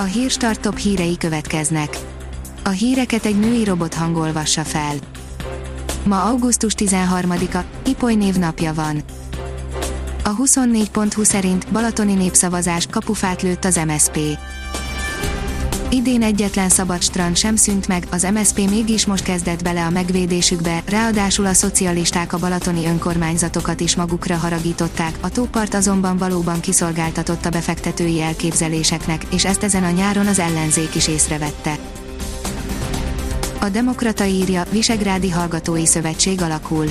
A hírstart top hírei következnek. A híreket egy női robot hangolvassa fel. Ma augusztus 13-a, Ipoly névnapja van. A 24.20 szerint Balatoni népszavazás kapufát lőtt az MSP. Idén egyetlen szabad strand sem szűnt meg, az MSP mégis most kezdett bele a megvédésükbe, ráadásul a szocialisták a balatoni önkormányzatokat is magukra haragították, a tópart azonban valóban kiszolgáltatott a befektetői elképzeléseknek, és ezt ezen a nyáron az ellenzék is észrevette. A Demokrata írja, Visegrádi Hallgatói Szövetség alakul.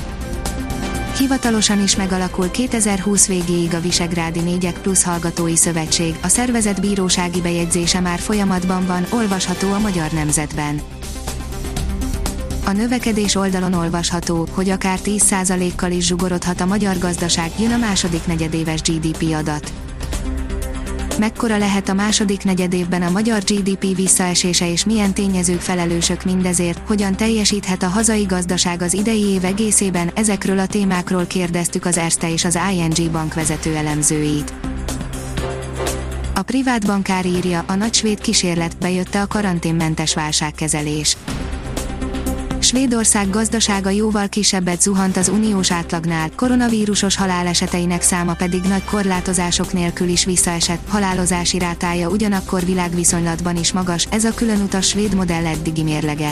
Hivatalosan is megalakul 2020 végéig a Visegrádi 4 plusz Hallgatói Szövetség, a szervezet bírósági bejegyzése már folyamatban van, olvasható a Magyar Nemzetben. A növekedés oldalon olvasható, hogy akár 10%-kal is zsugorodhat a magyar gazdaság, jön a második negyedéves GDP adat mekkora lehet a második negyedévben a magyar GDP visszaesése és milyen tényezők felelősök mindezért, hogyan teljesíthet a hazai gazdaság az idei év egészében, ezekről a témákról kérdeztük az Erste és az ING bank vezető elemzőit. A privát bankár írja, a nagy svéd kísérlet bejötte a karanténmentes válságkezelés. Svédország gazdasága jóval kisebbet zuhant az uniós átlagnál, koronavírusos haláleseteinek száma pedig nagy korlátozások nélkül is visszaesett, halálozási rátája ugyanakkor világviszonylatban is magas, ez a különutas svéd modell eddigi mérlege.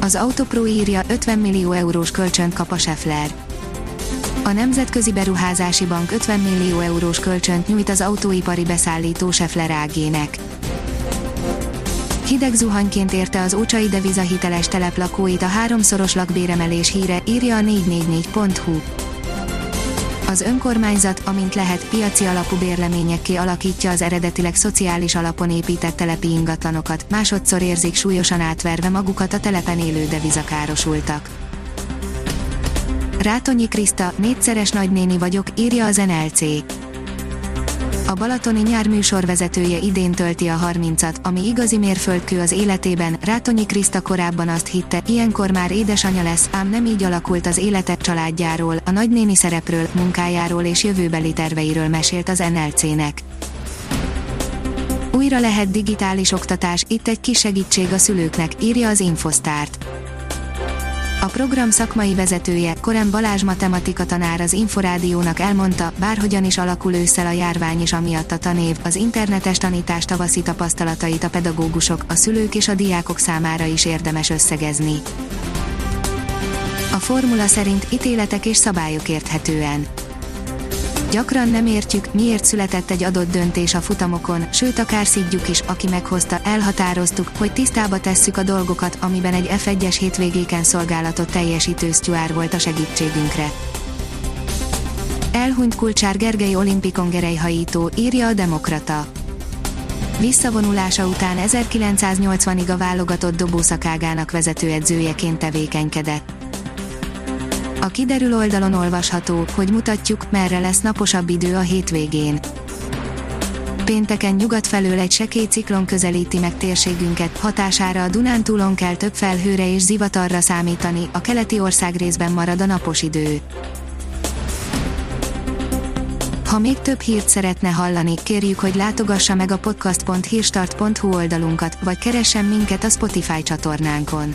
Az Autopro írja 50 millió eurós kölcsönt kap a Scheffler. A Nemzetközi Beruházási Bank 50 millió eurós kölcsönt nyújt az autóipari beszállító Scheffler AG-nek. Hideg zuhanyként érte az Ócsai devizahiteles telep lakóit a háromszoros lakbéremelés híre, írja a 444.hu. Az önkormányzat, amint lehet, piaci alapú bérleményekké alakítja az eredetileg szociális alapon épített telepi ingatlanokat, másodszor érzik súlyosan átverve magukat a telepen élő devizakárosultak. Rátonyi Kriszta, négyszeres nagynéni vagyok, írja az NLC a Balatoni nyár műsorvezetője idén tölti a 30-at, ami igazi mérföldkő az életében, Rátonyi Kriszta korábban azt hitte, ilyenkor már édesanyja lesz, ám nem így alakult az élete családjáról, a nagynéni szerepről, munkájáról és jövőbeli terveiről mesélt az NLC-nek. Újra lehet digitális oktatás, itt egy kis segítség a szülőknek, írja az Infosztárt. A program szakmai vezetője, Korem Balázs matematika tanár az Inforádiónak elmondta, bárhogyan is alakul ősszel a járvány is amiatt a tanév, az internetes tanítás tavaszi tapasztalatait a pedagógusok, a szülők és a diákok számára is érdemes összegezni. A formula szerint ítéletek és szabályok érthetően Gyakran nem értjük, miért született egy adott döntés a futamokon, sőt akár szidjuk is, aki meghozta, elhatároztuk, hogy tisztába tesszük a dolgokat, amiben egy F1-es hétvégéken szolgálatot teljesítő sztjuár volt a segítségünkre. Elhunyt Kulcsár Gergely olimpikon gerejhajító, írja a Demokrata. Visszavonulása után 1980-ig a válogatott dobószakágának vezetőedzőjeként tevékenykedett. A kiderül oldalon olvasható, hogy mutatjuk, merre lesz naposabb idő a hétvégén. Pénteken nyugat felől egy sekély ciklon közelíti meg térségünket, hatására a Dunántúlon kell több felhőre és zivatarra számítani, a keleti ország részben marad a napos idő. Ha még több hírt szeretne hallani, kérjük, hogy látogassa meg a podcast.hírstart.hu oldalunkat, vagy keressen minket a Spotify csatornánkon